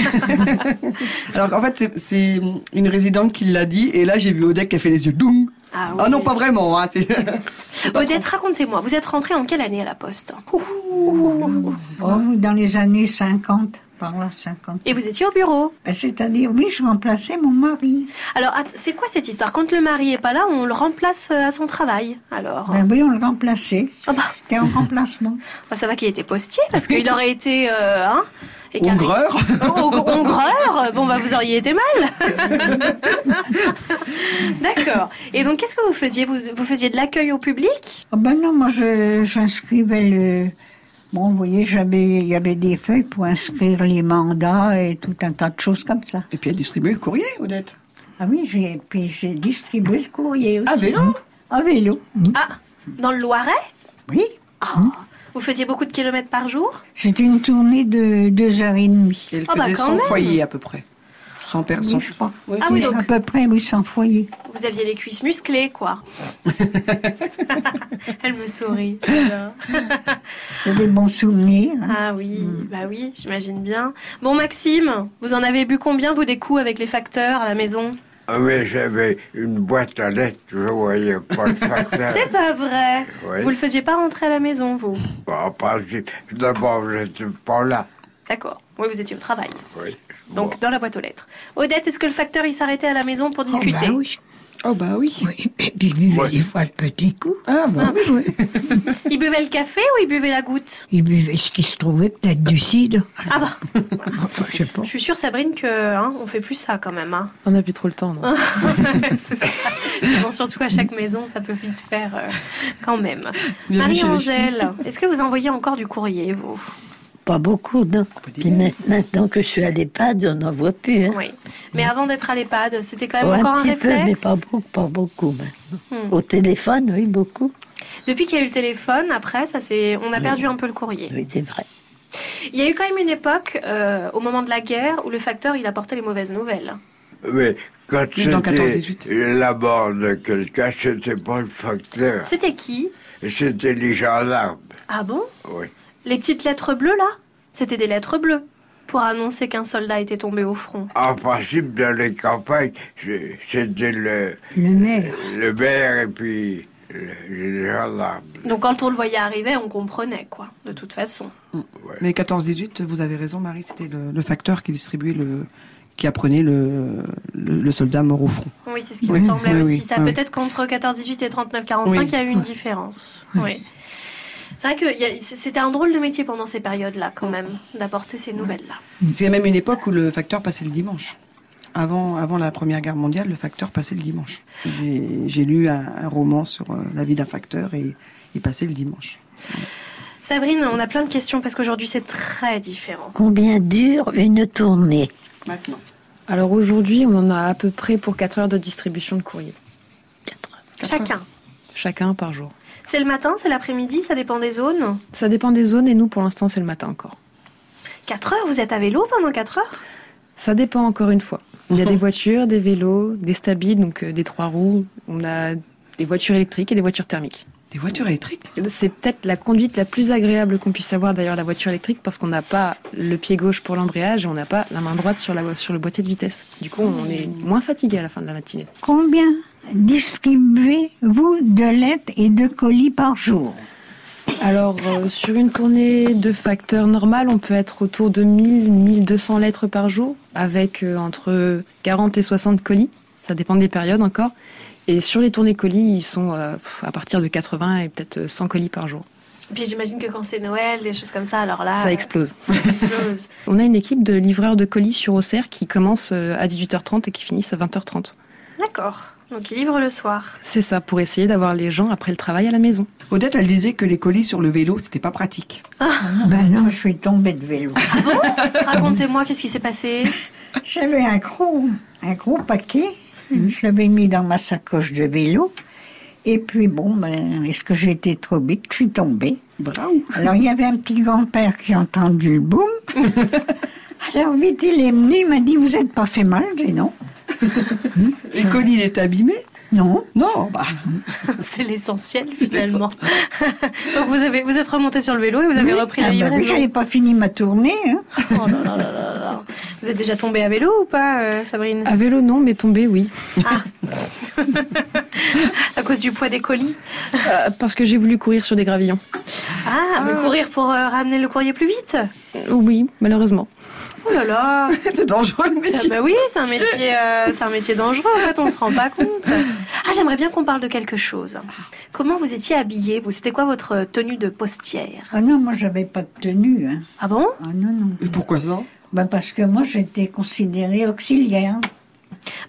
Alors en fait, c'est- c'est une résidente qui l'a dit, et là j'ai vu Odette qui a fait les yeux doum. Ah, Ah oui. non, pas vraiment. Hein, Odette, racontez-moi, vous êtes rentrée en quelle année à la Poste? Oh, dans les années 50, par là, 50. Et vous étiez au bureau Ben, C'est-à-dire, oui, je remplaçais mon mari. Alors, c'est quoi cette histoire? Quand le mari est pas là, on le remplace euh, à son travail. Alors, Ben oui, on le remplaçait. Ah bah. C'était en remplacement. bah, ça va qu'il était postier parce qu'il aurait été euh, hein. Oh, Hongreur? Bon, bah, vous auriez été mal. D'accord. Et donc, qu'est-ce que vous faisiez? Vous, vous faisiez de l'accueil au public? Ah ben non, moi, je- j'inscrivais le... Bon, vous voyez, j'avais, il y avait des feuilles pour inscrire les mandats et tout un tas de choses comme ça. Et puis elle distribuait le courrier, Odette. Ah oui, j'ai, puis j'ai distribué le courrier aussi. À vélo? À vélo. Ah, dans le Loiret? Oui. Ah, Vous faisiez beaucoup de kilomètres par jour? C'était une tournée de deux heures et demie. Et elle Ah bah, faisait quand 100 même. foyers à peu près. 100 personnes. Oui, je crois. Ouais, Ah c'est oui, donc- À peu près, oui, sans foyer. Vous aviez les cuisses musclées, quoi. Elle me sourit. C'est des bons souvenirs. hein. Ah oui, bah oui, j'imagine bien. Bon, Maxime, vous en avez bu combien, vous, des coups avec les facteurs à la maison? Ah, mais j'avais une boîte à lettres, je voyais pas le facteur. C'est pas vrai. Oui. Vous le faisiez pas rentrer à la maison, vous? Bon, que D'abord, je n'étais pas là. D'accord. Oui, vous étiez au travail. Oui. Donc, dans la boîte aux lettres. Odette, est-ce que le facteur, il s'arrêtait à la maison pour discuter bah oui. Oh bah oui. Oui, et puis il buvait des fois le petit coup. Ah bah oui. Il buvait le café ou il buvait la goutte? Il buvait ce qui se trouvait, peut-être du cidre. Ah bah, Enfin, je sais pas. je suis sûre, Sabrine, que hein, on fait plus ça quand même. Hein. On n'a plus trop le temps, non C'est ça. Bon, surtout à chaque maison, ça peut vite faire euh, quand même. Marie-Angèle, est-ce que vous envoyez encore du courrier, vous? Pas beaucoup, non. Puis ma- maintenant que je suis à l'EHPAD, on n'en voit plus. hein. Oui. Mais avant d'être à l'EHPAD, c'était quand même Oh, encore un, un petit peu, réflexe mais pas beaucoup, pas beaucoup maintenant. Hmm. Au téléphone, oui, beaucoup. Depuis qu'il y a eu le téléphone, après, ça c'est, on a perdu un peu le courrier. Oui, c'est vrai. Il y a eu quand même une époque, euh, au moment de la guerre, où le facteur il apportait les mauvaises nouvelles. Mais quand Oui, dans c'était 14-18. la mort de quelqu'un, c'était pas le facteur. C'était qui? C'était les gendarmes. Ah bon? Oui. Les petites lettres bleues là C'était des lettres bleues pour annoncer qu'un soldat était tombé au front. En principe, dans les campagnes, c'est- c'était le, Le maire. le maire et puis le- les gendarmes. Donc quand on le voyait arriver, on comprenait quoi, de toute façon. Mais 14-18, vous avez raison, Marie, c'était le, le facteur qui distribuait le, qui apprenait le, le, le soldat mort au front. Oui, c'est ce qui Oui, me semblait oui, aussi. oui, Ça oui. peut-être qu'entre 14-18 et 39-45, Oui. il y a eu une différence. Oui. C'est vrai que c'était un drôle de métier pendant ces périodes-là, quand même, d'apporter ces nouvelles-là. C'est même une époque où le facteur passait le dimanche. Avant, avant la Première Guerre mondiale, le facteur passait le dimanche. J'ai j'ai lu un, un roman sur euh, la vie d'un facteur et il passait le dimanche. Sabrine, on a plein de questions parce qu'aujourd'hui c'est très différent. Combien dure une tournée Maintenant. Alors aujourd'hui, on en a à peu près pour 4 heures de distribution de courrier. Chacun. Chacun par jour. C'est le matin, c'est l'après-midi, ça dépend des zones. Ça dépend des zones et nous, pour l'instant, c'est le matin encore. 4 heures, vous êtes à vélo pendant 4 heures Ça dépend encore une fois. Il y a des voitures, des vélos, des stabiles, donc euh, des trois roues. On a des voitures électriques et des voitures thermiques. Des voitures électriques? C'est peut-être la conduite la plus agréable qu'on puisse avoir d'ailleurs la voiture électrique parce qu'on n'a pas le pied gauche pour l'embrayage et on n'a pas la main droite sur, la, sur le boîtier de vitesse. Du coup, on est moins fatigué à la fin de la matinée. Combien? Distribuez-vous de lettres et de colis par jour? Alors, euh, sur une tournée de facteurs normale, on peut être autour de 1000-1200 lettres par jour, avec euh, entre 40 et 60 colis. Ça dépend des périodes encore. Et sur les tournées colis, ils sont euh, à partir de 80 et peut-être 100 colis par jour. Puis j'imagine que quand c'est Noël, des choses comme ça, alors là. Ça explose. Ça explose. On a une équipe de livreurs de colis sur Auxerre qui commence à 18h30 et qui finissent à 20h30. D'accord. Donc ils livrent le soir. C'est ça, pour essayer d'avoir les gens après le travail à la maison. Odette, elle disait que les colis sur le vélo, c'était pas pratique. Ben non, je suis tombée de vélo. Racontez-moi, qu'est-ce qui s'est passé? J'avais un gros, un gros paquet. Je l'avais mis dans ma sacoche de vélo. Et puis bon, ben, est-ce que j'ai été trop vite Je suis tombée. Bravo. Alors il y avait un petit grand-père qui a entendu le boum. Alors vite il est venu, il m'a dit vous êtes pas fait mal J'ai dit non. Colis, il est abîmé Non. Non, bah. C'est l'essentiel finalement. Donc vous avez vous êtes remonté sur le vélo et vous avez Oui. repris Ah la bah oui, livraison. j'avais pas fini ma tournée. hein. Oh là là là là là. Vous êtes déjà tombé à vélo ou pas, euh, Sabrine? À vélo, non, mais tomber, oui. À cause du poids des colis? Euh, parce que j'ai voulu courir sur des gravillons. Ah, mais courir pour euh, ramener le courrier plus vite? Oui, malheureusement. Oh là là c'est dangereux le Ça, métier. bah oui, c'est un métier, euh, c'est un métier dangereux. En fait, on se rend pas compte. Ah, j'aimerais bien qu'on parle de quelque chose. Comment vous étiez habillée Vous, c'était quoi votre tenue de postière? Ah non, moi j'avais pas de tenue. hein. Ah bon? Ah non, non. Et pourquoi ça? Ben, parce que moi j'étais considérée auxiliaire.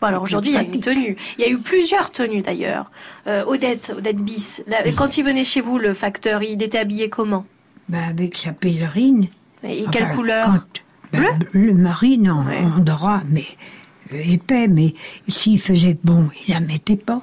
Bon, alors aujourd'hui, il y a une tenue. Il y a eu plusieurs tenues d'ailleurs. Euh, Odette, Odette Bis. là, quand il venait chez vous, le facteur, il était habillé comment? Ben, avec sa pèlerine. Et Enfin, quelle couleur quand- ben, Le marine en, Ouais. mais euh, épais, mais s'il faisait bon, il la mettait pas.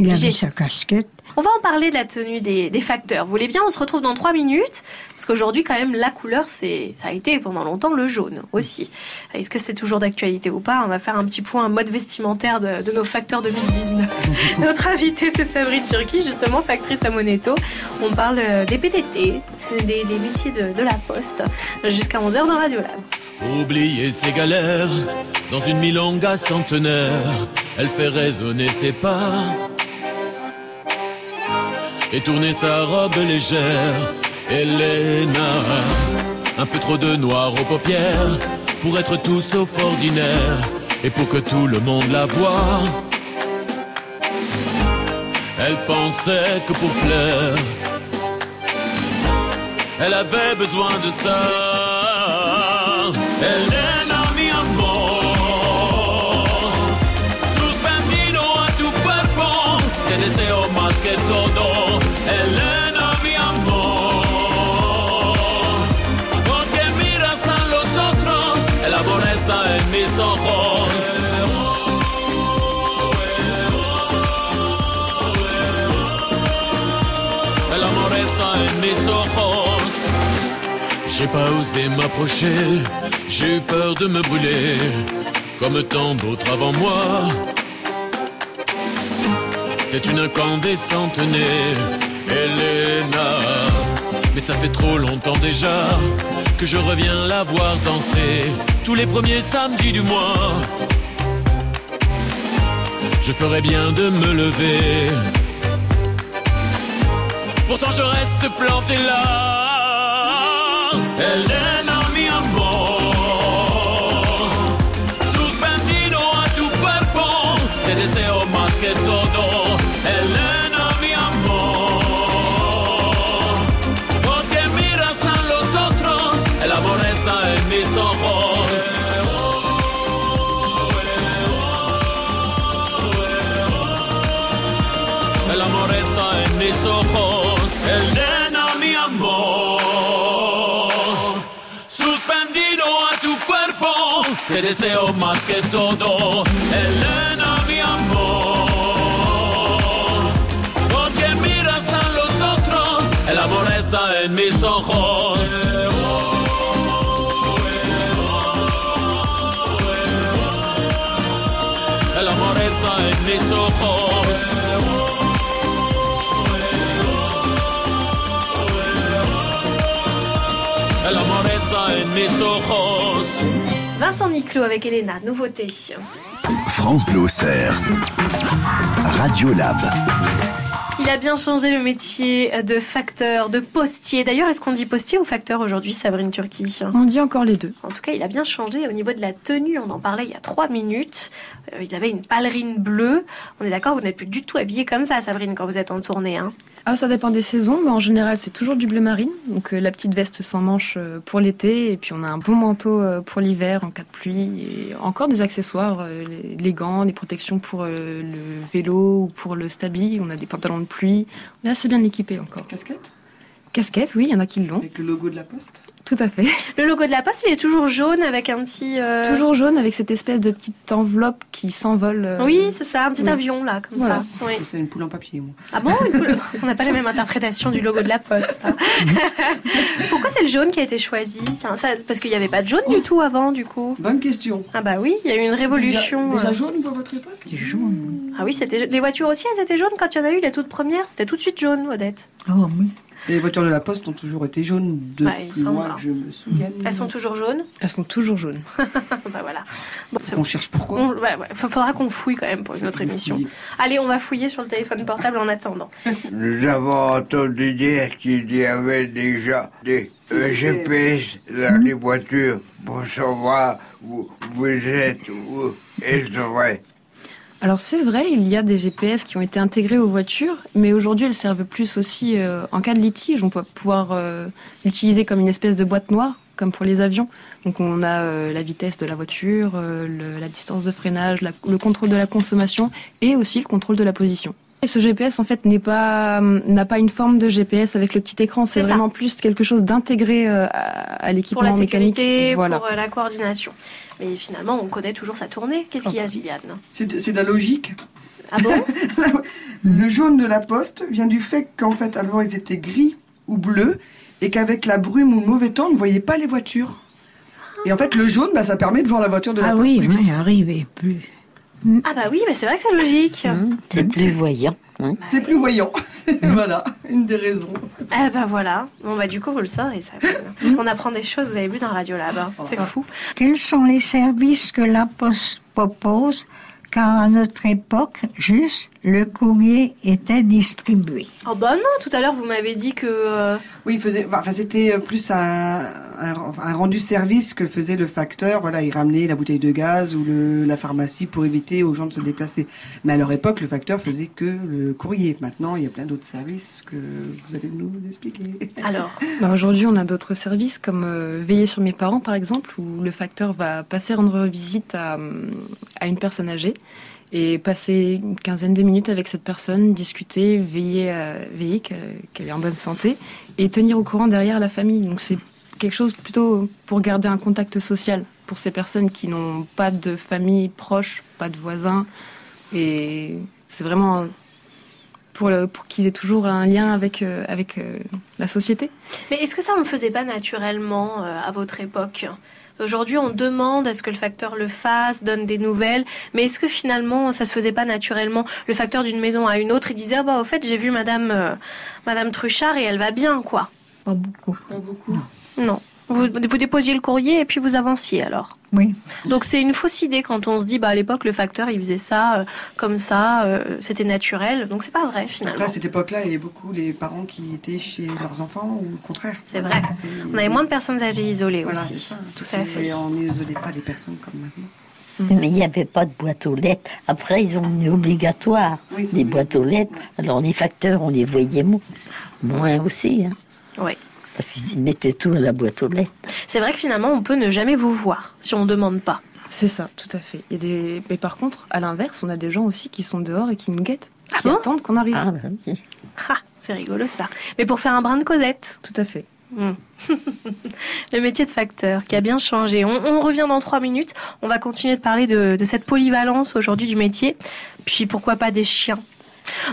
Il avait sa casquette. On va en parler de la tenue des, des facteurs. Vous voulez bien On se retrouve dans trois minutes. Parce qu'aujourd'hui, quand même, la couleur, c'est, ça a été pendant longtemps le jaune aussi. Est-ce que c'est toujours d'actualité ou pas? On va faire un petit point mode vestimentaire de, de nos facteurs 2019. Notre invitée, c'est Sabrine Turki, justement, factrice à Moneto. On parle euh, des PTT, des, des métiers de, de la poste, jusqu'à 11h dans Radio Lab. Oublier ses galères dans une milonga centenaire, elle fait résonner ses pas et tourner sa robe légère. Elena, un peu trop de noir aux paupières pour être tout sauf ordinaire et pour que tout le monde la voie. Elle pensait que pour plaire, elle avait besoin de ça. Elena, mi amor, suspendino a tu cuerpo, te deseo J'ai pas osé m'approcher, j'ai eu peur de me brûler, comme tant d'autres avant moi. C'est une incandescente née, Elena. Mais ça fait trop longtemps déjà que je reviens la voir danser, tous les premiers samedis du mois. Je ferais bien de me lever. Pourtant je reste planté là. Elena, mi amor. Te deseo más que todo. Elena, mi amor. Porque miras a los otros, el amor está en mis ojos. El amor está en mis ojos. El amor está en mis ojos. Vincent Niclot avec Elena, nouveauté. France Bleu. Radio Lab. Il a bien changé le métier de facteur, de postier. D'ailleurs, est-ce qu'on dit postier ou facteur aujourd'hui, Sabrine Turki On dit encore les deux. En tout cas, il a bien changé au niveau de la tenue. On en parlait il y a trois minutes. Euh, ils avaient une ballerine bleue. On est d'accord, vous n'êtes plus du tout habillée comme ça, Sabrine, quand vous êtes en tournée. Hein? Ah, ça dépend des saisons, mais en général, c'est toujours du bleu marine. Donc, euh, la petite veste sans manches euh, pour l'été, et puis on a un bon manteau euh, pour l'hiver en cas de pluie, et encore des accessoires, les, les gants, les protections pour le vélo ou pour le stabi. On a des pantalons de pluie. On est assez bien équipés encore. Casquette Casquette, oui, il y en a qui l'ont. Avec le logo de la poste? Tout à fait. Le logo de la poste, il est toujours jaune avec un petit. euh, Toujours jaune avec cette espèce de petite enveloppe qui s'envole. euh, Oui, c'est ça, un petit oui. avion là, comme Voilà. ça. Oui. C'est une poule en papier, moi. Ah bon Écoute, On n'a pas la même interprétation du logo de la poste. hein. Pourquoi c'est le jaune qui a été choisi? Tiens, ça- Parce qu'il n'y avait pas de jaune du tout avant, du coup. Bonne question. Ah bah oui, il y a eu une révolution. Déjà, déjà euh. jaune pour votre époque? C'était jaune. Ah oui, c'était les voitures aussi, elles étaient jaunes quand il y en a eu les toutes premières. C'était tout de suite jaune, Odette. Oh oui. Les voitures de la poste ont toujours été jaunes Bah, il depuis semble, moi hein. que je me souvienne. Elles sont toujours jaunes. Elles sont toujours jaunes. bah voilà. Bon, On cherche pourquoi. On- ouais, ouais, fa- faudra qu'on fouille quand même pour une autre émission. Allez, on va fouiller sur le téléphone portable en attendant. Nous avons entendu dire qu'il y avait déjà des GPS dans les voitures pour savoir où vous êtes, où est-ce vrai. Alors c'est vrai, il y a des GPS qui ont été intégrés aux voitures, mais aujourd'hui elles servent plus aussi euh, en cas de litige. On peut pouvoir euh, l'utiliser comme une espèce de boîte noire, comme pour les avions. Donc on a euh, la vitesse de la voiture, la distance de freinage, le contrôle de la consommation et aussi le contrôle de la position. Et ce GPS en fait n'est pas n'a pas une forme de GPS avec le petit écran. C'est vraiment plus quelque chose d'intégré euh, à, à Pour l'équipement la mécanique. sécurité, Voilà. pour euh, la coordination. Mais finalement, on connaît toujours sa tournée. Qu'est-ce qu'il y a, Gilliane? C'est de, la logique. Ah bon? Le jaune de la poste vient du fait qu'en fait, avant, ils étaient gris ou bleus et qu'avec la brume ou le mauvais temps, on ne voyait pas les voitures. Et en fait, le jaune, bah, ça permet de voir la voiture de la Ah poste oui, plus vite. oui, Ah bah oui, mais c'est vrai que c'est logique. C'est plus voyant. hein. C'est plus voyant. voilà, une des raisons. Ah bah voilà. Bon bah du coup, vous le saurez, ça. On apprend des choses, vous avez vu dans Radio Lab. hein. C'est fou. Quels sont les services que la Poste propose Car à notre époque, juste le courrier était distribué. Oh bah non, tout à l'heure, vous m'avez dit que... euh, Oui, faisait, enfin, c'était plus un, un, un rendu service que faisait le facteur. Voilà, il ramenait la bouteille de gaz ou le, la pharmacie pour éviter aux gens de se déplacer. Mais à leur époque, le facteur faisait que le courrier. Maintenant, il y a plein d'autres services que vous allez nous expliquer. Alors Bah, Aujourd'hui, on a d'autres services comme euh, Veiller sur mes parents, par exemple, où le facteur va passer rendre visite à, à une personne âgée et passer une quinzaine de minutes avec cette personne, discuter, veiller, à- veiller qu'elle est en bonne santé et tenir au courant derrière la famille. Donc c'est quelque chose plutôt pour garder un contact social pour ces personnes qui n'ont pas de famille proche, pas de voisins. Et c'est vraiment pour, qu'ils aient toujours un lien avec, euh, avec euh, la société. Mais est-ce que ça, on ne faisait pas naturellement euh, à votre époque? Aujourd'hui, on demande à ce que le facteur le fasse, donne des nouvelles, mais est-ce que finalement, ça se faisait pas naturellement Le facteur d'une maison à une autre, il disait, ah bah au fait, j'ai vu Madame, euh, Madame Truchard et elle va bien, quoi. Pas beaucoup. Pas beaucoup. Non. Vous, vous déposiez le courrier et puis vous avanciez alors. Oui. Donc c'est une fausse idée quand on se dit, bah à l'époque, le facteur, il faisait ça euh, comme ça, euh, c'était naturel. Donc c'est pas vrai finalement. Après, à cette époque-là, il y avait beaucoup les parents qui étaient chez leurs enfants ou le contraire. C'est vrai. On avait moins de personnes âgées isolées Voilà, aussi. c'est ça. Tout C'est- à fait. On n'isolait pas les personnes comme maintenant. Mais il n'y avait pas de boîte aux lettres. Après, ils ont mis obligatoire les boîtes aux lettres. Alors les facteurs, on les voyait mo- moins aussi. Hein, Oui. Parce qu'ils mettaient tout à la boîte aux lettres. C'est vrai que finalement, on peut ne jamais vous voir si on ne demande pas. C'est ça, tout à fait. Il y a des... Mais par contre, à l'inverse, on a des gens aussi qui sont dehors et qui nous guettent, Ah qui bon? attendent qu'on arrive. Ah, bah oui. Ah, c'est rigolo ça. Mais pour faire un brin de Cosette. Tout à fait. Hmm. le métier de facteur qui a bien changé. On, on revient dans trois minutes. On va continuer de parler de, de cette polyvalence aujourd'hui du métier. Puis pourquoi pas des chiens?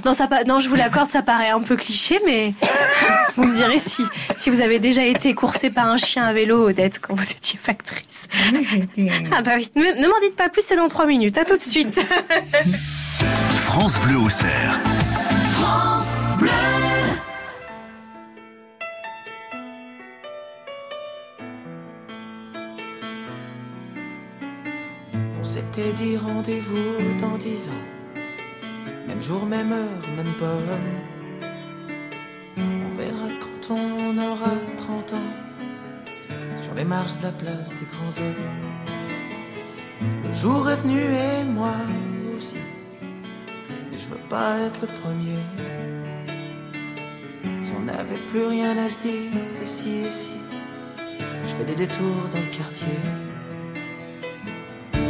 Non, ça, non, je vous l'accorde, ça paraît un peu cliché, mais vous me direz si, si vous avez déjà été coursé par un chien à vélo, Odette, quand vous étiez factrice. Oui, j'étais. Ah bah oui, ne, ne m'en dites pas plus, c'est dans trois minutes. À tout de suite. France Bleu au cerf. France Bleu. On s'était dit rendez-vous dans dix ans. Même jour, même heure, même pomme. On verra quand on aura 30 ans. Sur les marches de la place des grands hommes. Le jour est venu et moi aussi. Et je veux pas être le premier. Si on n'avait plus rien à se dire, et si, et si. Je fais des détours dans le quartier.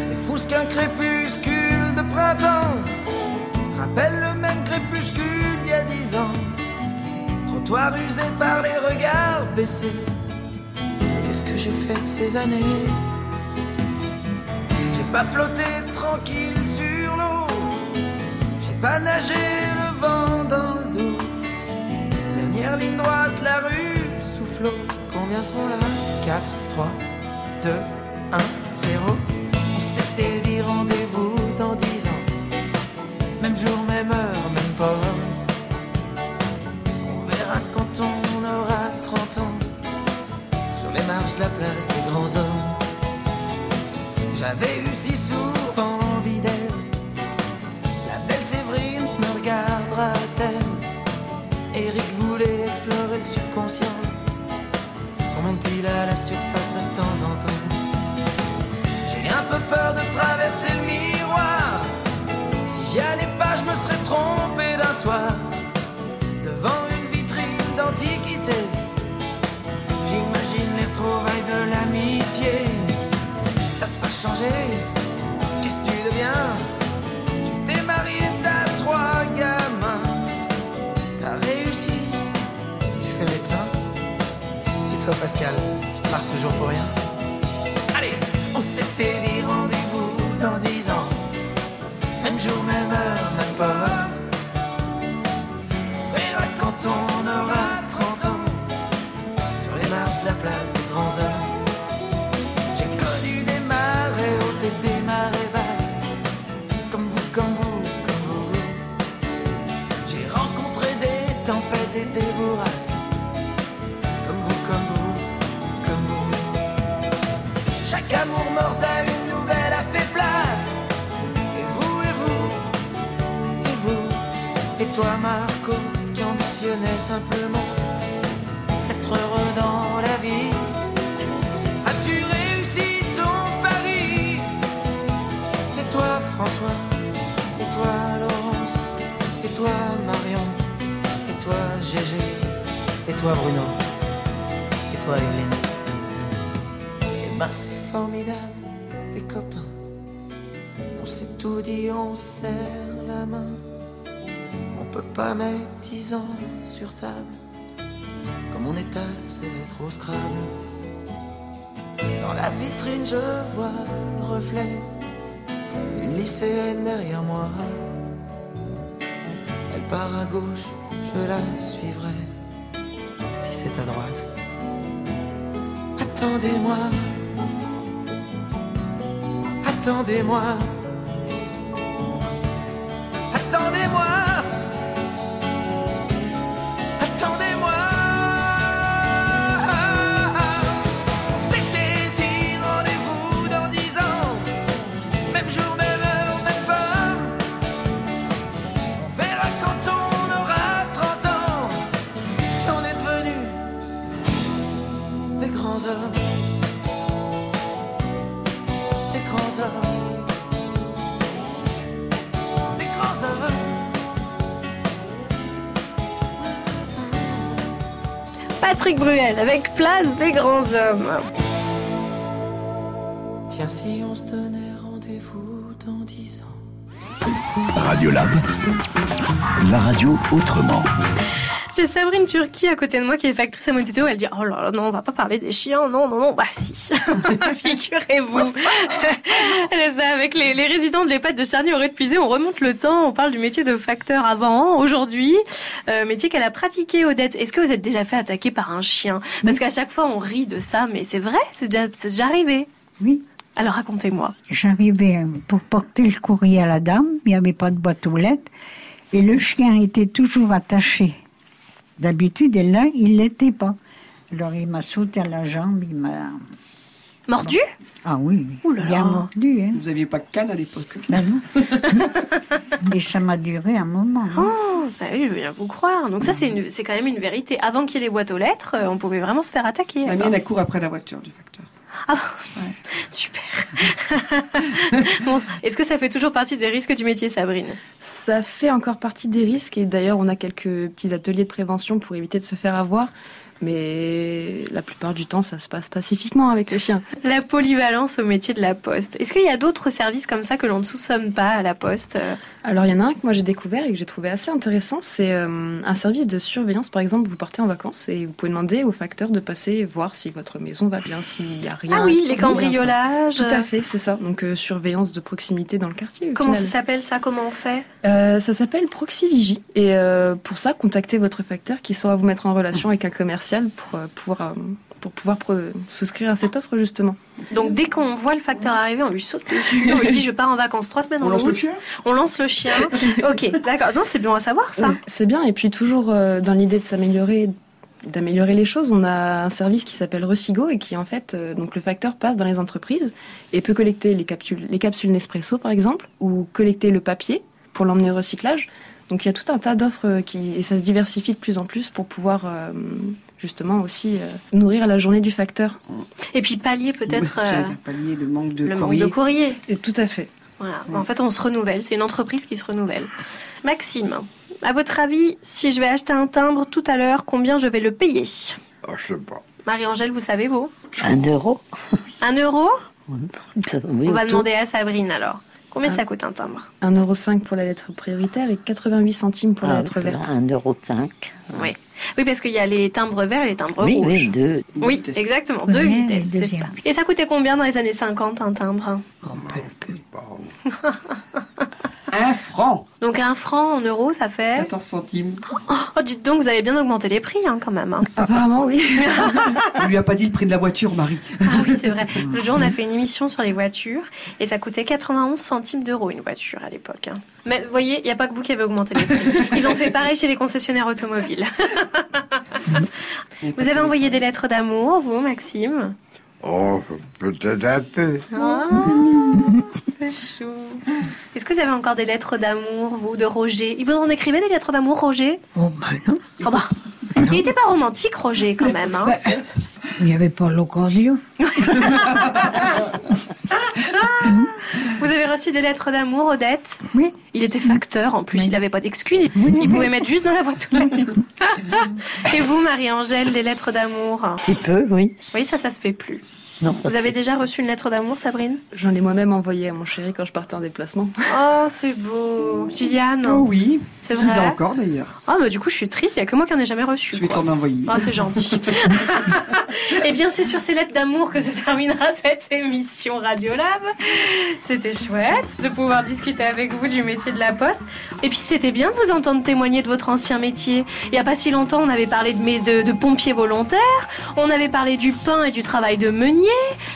C'est fou ce qu'un crépuscule de printemps rappelle le même crépuscule d'il y a dix ans. Trottoir usé par les regards baissés. Qu'est-ce que j'ai fait de ces années? J'ai pas flotté tranquille sur l'eau. J'ai pas nagé le vent dans le dos. Dernière ligne droite, la rue souffle. Combien seront là? 4, 3, 2, 1, 0. On s'était dit rendez-vous la place des grands hommes. J'avais eu si souvent envie d'elle. La belle Séverine me regardera-t-elle? Eric voulait explorer le subconscient. Remonte-t-il à la surface de temps en temps? J'ai un peu peur de traverser le miroir. Si j'y T'as pas changé, qu'est-ce que tu deviens? Tu t'es marié, t'as trois gamins. T'as réussi, tu fais médecin. Et toi, Pascal, tu pars toujours pour rien. Allez, on s'était dit rendez-vous dans dix ans. Même jour, même heure, même pas. Verra quand on aura 30 ans. Sur les marches de la place Chaque amour mortel, une nouvelle a fait place. Et vous, et vous, et vous, et toi, Marco, qui ambitionnais simplement être heureux dans la vie. As-tu réussi ton pari? Et toi, François, et toi, Laurence, et toi, Marion, et toi, Gégé, et toi, Bruno, et toi, Evelyne. Et c'est formidable, les copains. On s'est tout dit, on serre la main. On peut pas mettre dix ans sur table. Comme on étale ses lettres au scrabble. Dans la vitrine, je vois le reflet d'une lycéenne derrière moi. Elle part à gauche, je la suivrai. Si c'est à droite. Attendez-moi. Attendez-moi. Patrick Bruel avec Place des grands hommes. Tiens, si on se donnait rendez-vous dans dix ans. Radiolab. La radio autrement. J'ai Sabrine Turki à côté de moi qui est factrice à Montito. Elle dit Oh là là, non, on va pas parler des chiens. Non, non, non, bah si. Figurez-vous. C'est ça, avec les, les résidents de l'EHPAD de Charny aurait puisé, on remonte le temps. On parle du métier de facteur avant, aujourd'hui. Euh, métier qu'elle a pratiqué, Odette. Est-ce que vous êtes déjà fait attaquer par un chien? Parce qu'à chaque fois, on rit de ça, mais c'est vrai, c'est déjà, déjà arrivé. Oui. Alors racontez-moi. J'arrivais pour porter le courrier à la dame, il n'y avait pas de boîte aux lettres, et le chien était toujours attaché. D'habitude, et là, il l'était pas. Alors il m'a sauté à la jambe, il m'a... Mordu? Ah oui, Ouh là bien là. mordu. Hein. Vous aviez pas de canne à l'époque? Ben non. et ça m'a duré un moment. hein. Oh, bah oui, je veux bien vous croire. Donc ça, c'est une- c'est quand même une vérité. Avant qu'il y ait les boîtes aux lettres, euh, on pouvait vraiment se faire attaquer. La alors. mienne, elle court après la voiture du facteur. Ah, super. Bon, Est-ce que ça fait toujours partie des risques du métier, Sabrine? Ça fait encore partie des risques et d'ailleurs on a quelques petits ateliers de prévention pour éviter de se faire avoir. Mais la plupart du temps, ça se passe pacifiquement avec les chiens. La polyvalence au métier de la poste. Est-ce qu'il y a d'autres services comme ça que l'on ne soupçonne pas à la poste? Alors il y en a un que moi j'ai découvert et que j'ai trouvé assez intéressant, c'est euh, un service de surveillance. Par exemple, vous partez en vacances et vous pouvez demander au facteur de passer voir si votre maison va bien, s'il n'y a rien. Ah oui, les cambriolages. Tout à fait, c'est ça. Donc euh, surveillance de proximité dans le quartier. Comment ça s'appelle ça? Comment on fait? Euh, ça s'appelle Proxivigi. Et pour ça, contactez votre facteur qui saura vous mettre en relation avec un commercial pour, pouvoir, pour pouvoir souscrire à cette offre, justement. Donc dès qu'on voit le facteur arriver, on lui saute dessus, on lui dit je pars en vacances trois semaines On en lance le chien On lance le chien. ok, d'accord. Non, c'est bon à savoir ça. C'est bien. Et puis toujours euh, dans l'idée de s'améliorer d'améliorer les choses, on a un service qui s'appelle Recigo et qui en fait, euh, donc le facteur passe dans les entreprises et peut collecter les capsules, les capsules Nespresso par exemple, ou collecter le papier pour l'emmener au recyclage. Donc il y a tout un tas d'offres euh, qui et ça se diversifie de plus en plus pour pouvoir euh, justement aussi euh, nourrir la journée du facteur. Et puis pallier peut-être euh, pallier le manque de le manque courrier. de courrier. Et tout à fait. Voilà. En fait, on se renouvelle. C'est une entreprise qui se renouvelle. Maxime, à votre avis, si je vais acheter un timbre tout à l'heure, combien je vais le payer? Ah, je sais pas. Marie-Angèle, vous savez, vous? Un euro Un euro? Oui, On va demander à Sabrine alors. Combien ça coûte un timbre 1,05€ pour la lettre prioritaire et 88 centimes pour la Ah, lettre verte. Un euro cinq. Oui. Oui, parce qu'il y a les timbres verts et les timbres Oui, rouges. oui, deux. Oui, vitesses. exactement. Deux Oui, vitesses, c'est ça. Et ça coûtait combien dans les années 50 un timbre Un franc Donc un franc en euros, ça fait. 14 centimes. Oh, dites donc, vous avez bien augmenté les prix hein, quand même. hein. Apparemment, oui. On lui a pas dit le prix de la voiture, Marie. Ah oui, c'est vrai. Le jour, on a fait une émission sur les voitures et ça coûtait 91 centimes d'euros une voiture à l'époque. hein. Mais vous voyez, il n'y a pas que vous qui avez augmenté les prix. Ils ont fait pareil chez les concessionnaires automobiles. Vous avez envoyé des lettres d'amour, vous, Maxime? Oh, peut-être un peu. Ah, c'est chou. Est-ce que vous avez encore des lettres d'amour, vous, de Roger? Il vous en écrivait des lettres d'amour, Roger? Oh ben non, Oh bah, Il n'était pas romantique, Roger, quand même. hein? Il n'y avait pas l'occasion. Vous avez reçu des lettres d'amour, Odette Oui. Il était facteur, en plus, il n'avait pas d'excuses. Il pouvait mettre juste dans la boîte aux lettres. Et vous, Marie-Angèle, des lettres d'amour Un petit peu, oui. Oui, ça, ça se fait plus. Non, Vous avez déjà reçu une lettre d'amour, Sabrine? J'en ai moi-même envoyé à mon chéri quand je partais en déplacement. Oh, c'est beau. Gilliane? Oh oui, C'est je vrai? encore d'ailleurs. Ah, bah du coup, je suis triste, il n'y a que moi qui en ai jamais reçu. Je vais t'en envoyer. Ah, c'est gentil. Eh bien, c'est sur ces lettres d'amour que se terminera cette émission Radiolab. C'était chouette de pouvoir discuter avec vous du métier de la poste. Et puis, c'était bien de vous entendre témoigner de votre ancien métier. Il n'y a pas si longtemps, on avait parlé de, de pompiers volontaires, on avait parlé du pain et du travail de meunier.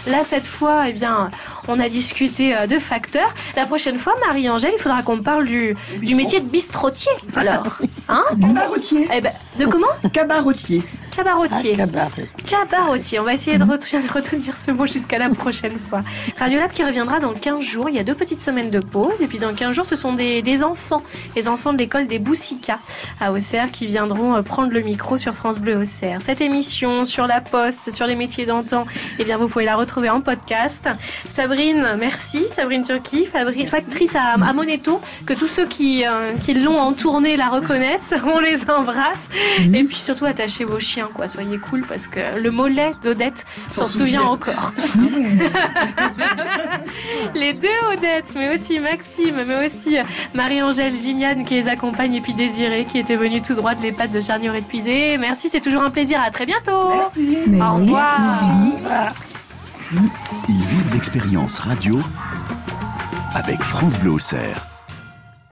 Là, cette fois, eh bien, on a discuté euh, de facteurs. La prochaine fois, Marie-Angèle, il faudra qu'on parle du, du métier de bistrotier. Alors, hein? Cabaretier. eh ben, de comment? Cabaretier. Cabaretier. Ah, cabaret. Cabaretier. On va essayer de retenir, ce mot jusqu'à la prochaine fois. Radiolab qui reviendra dans 15 jours. Il y a deux petites semaines de pause. Et puis dans 15 jours, ce sont des, des enfants. Les enfants de l'école des Boussicas à Auxerre qui viendront euh, prendre le micro sur France Bleu Auxerre. Cette émission sur la poste, sur les métiers d'antan, eh bien, vous pouvez la retrouver en podcast. Sabrine, merci. Sabrine Turki, factrice à, à Moneto. Que tous ceux qui, euh, qui l'ont en tournée la reconnaissent. On les embrasse. Et puis surtout, attachez vos chiens bien, quoi. Soyez cool parce que le mollet d'Odette s'en S'en souvient encore. les deux Odette, mais aussi Maxime, mais aussi Marie-Angèle Gignane qui les accompagne et puis Désiré qui était venu tout droit de l'EHPAD de Charnier épuisé. Merci, c'est toujours un plaisir. À très bientôt. Mais Au revoir. Ils vivent l'expérience radio avec France Bleu Auxerre.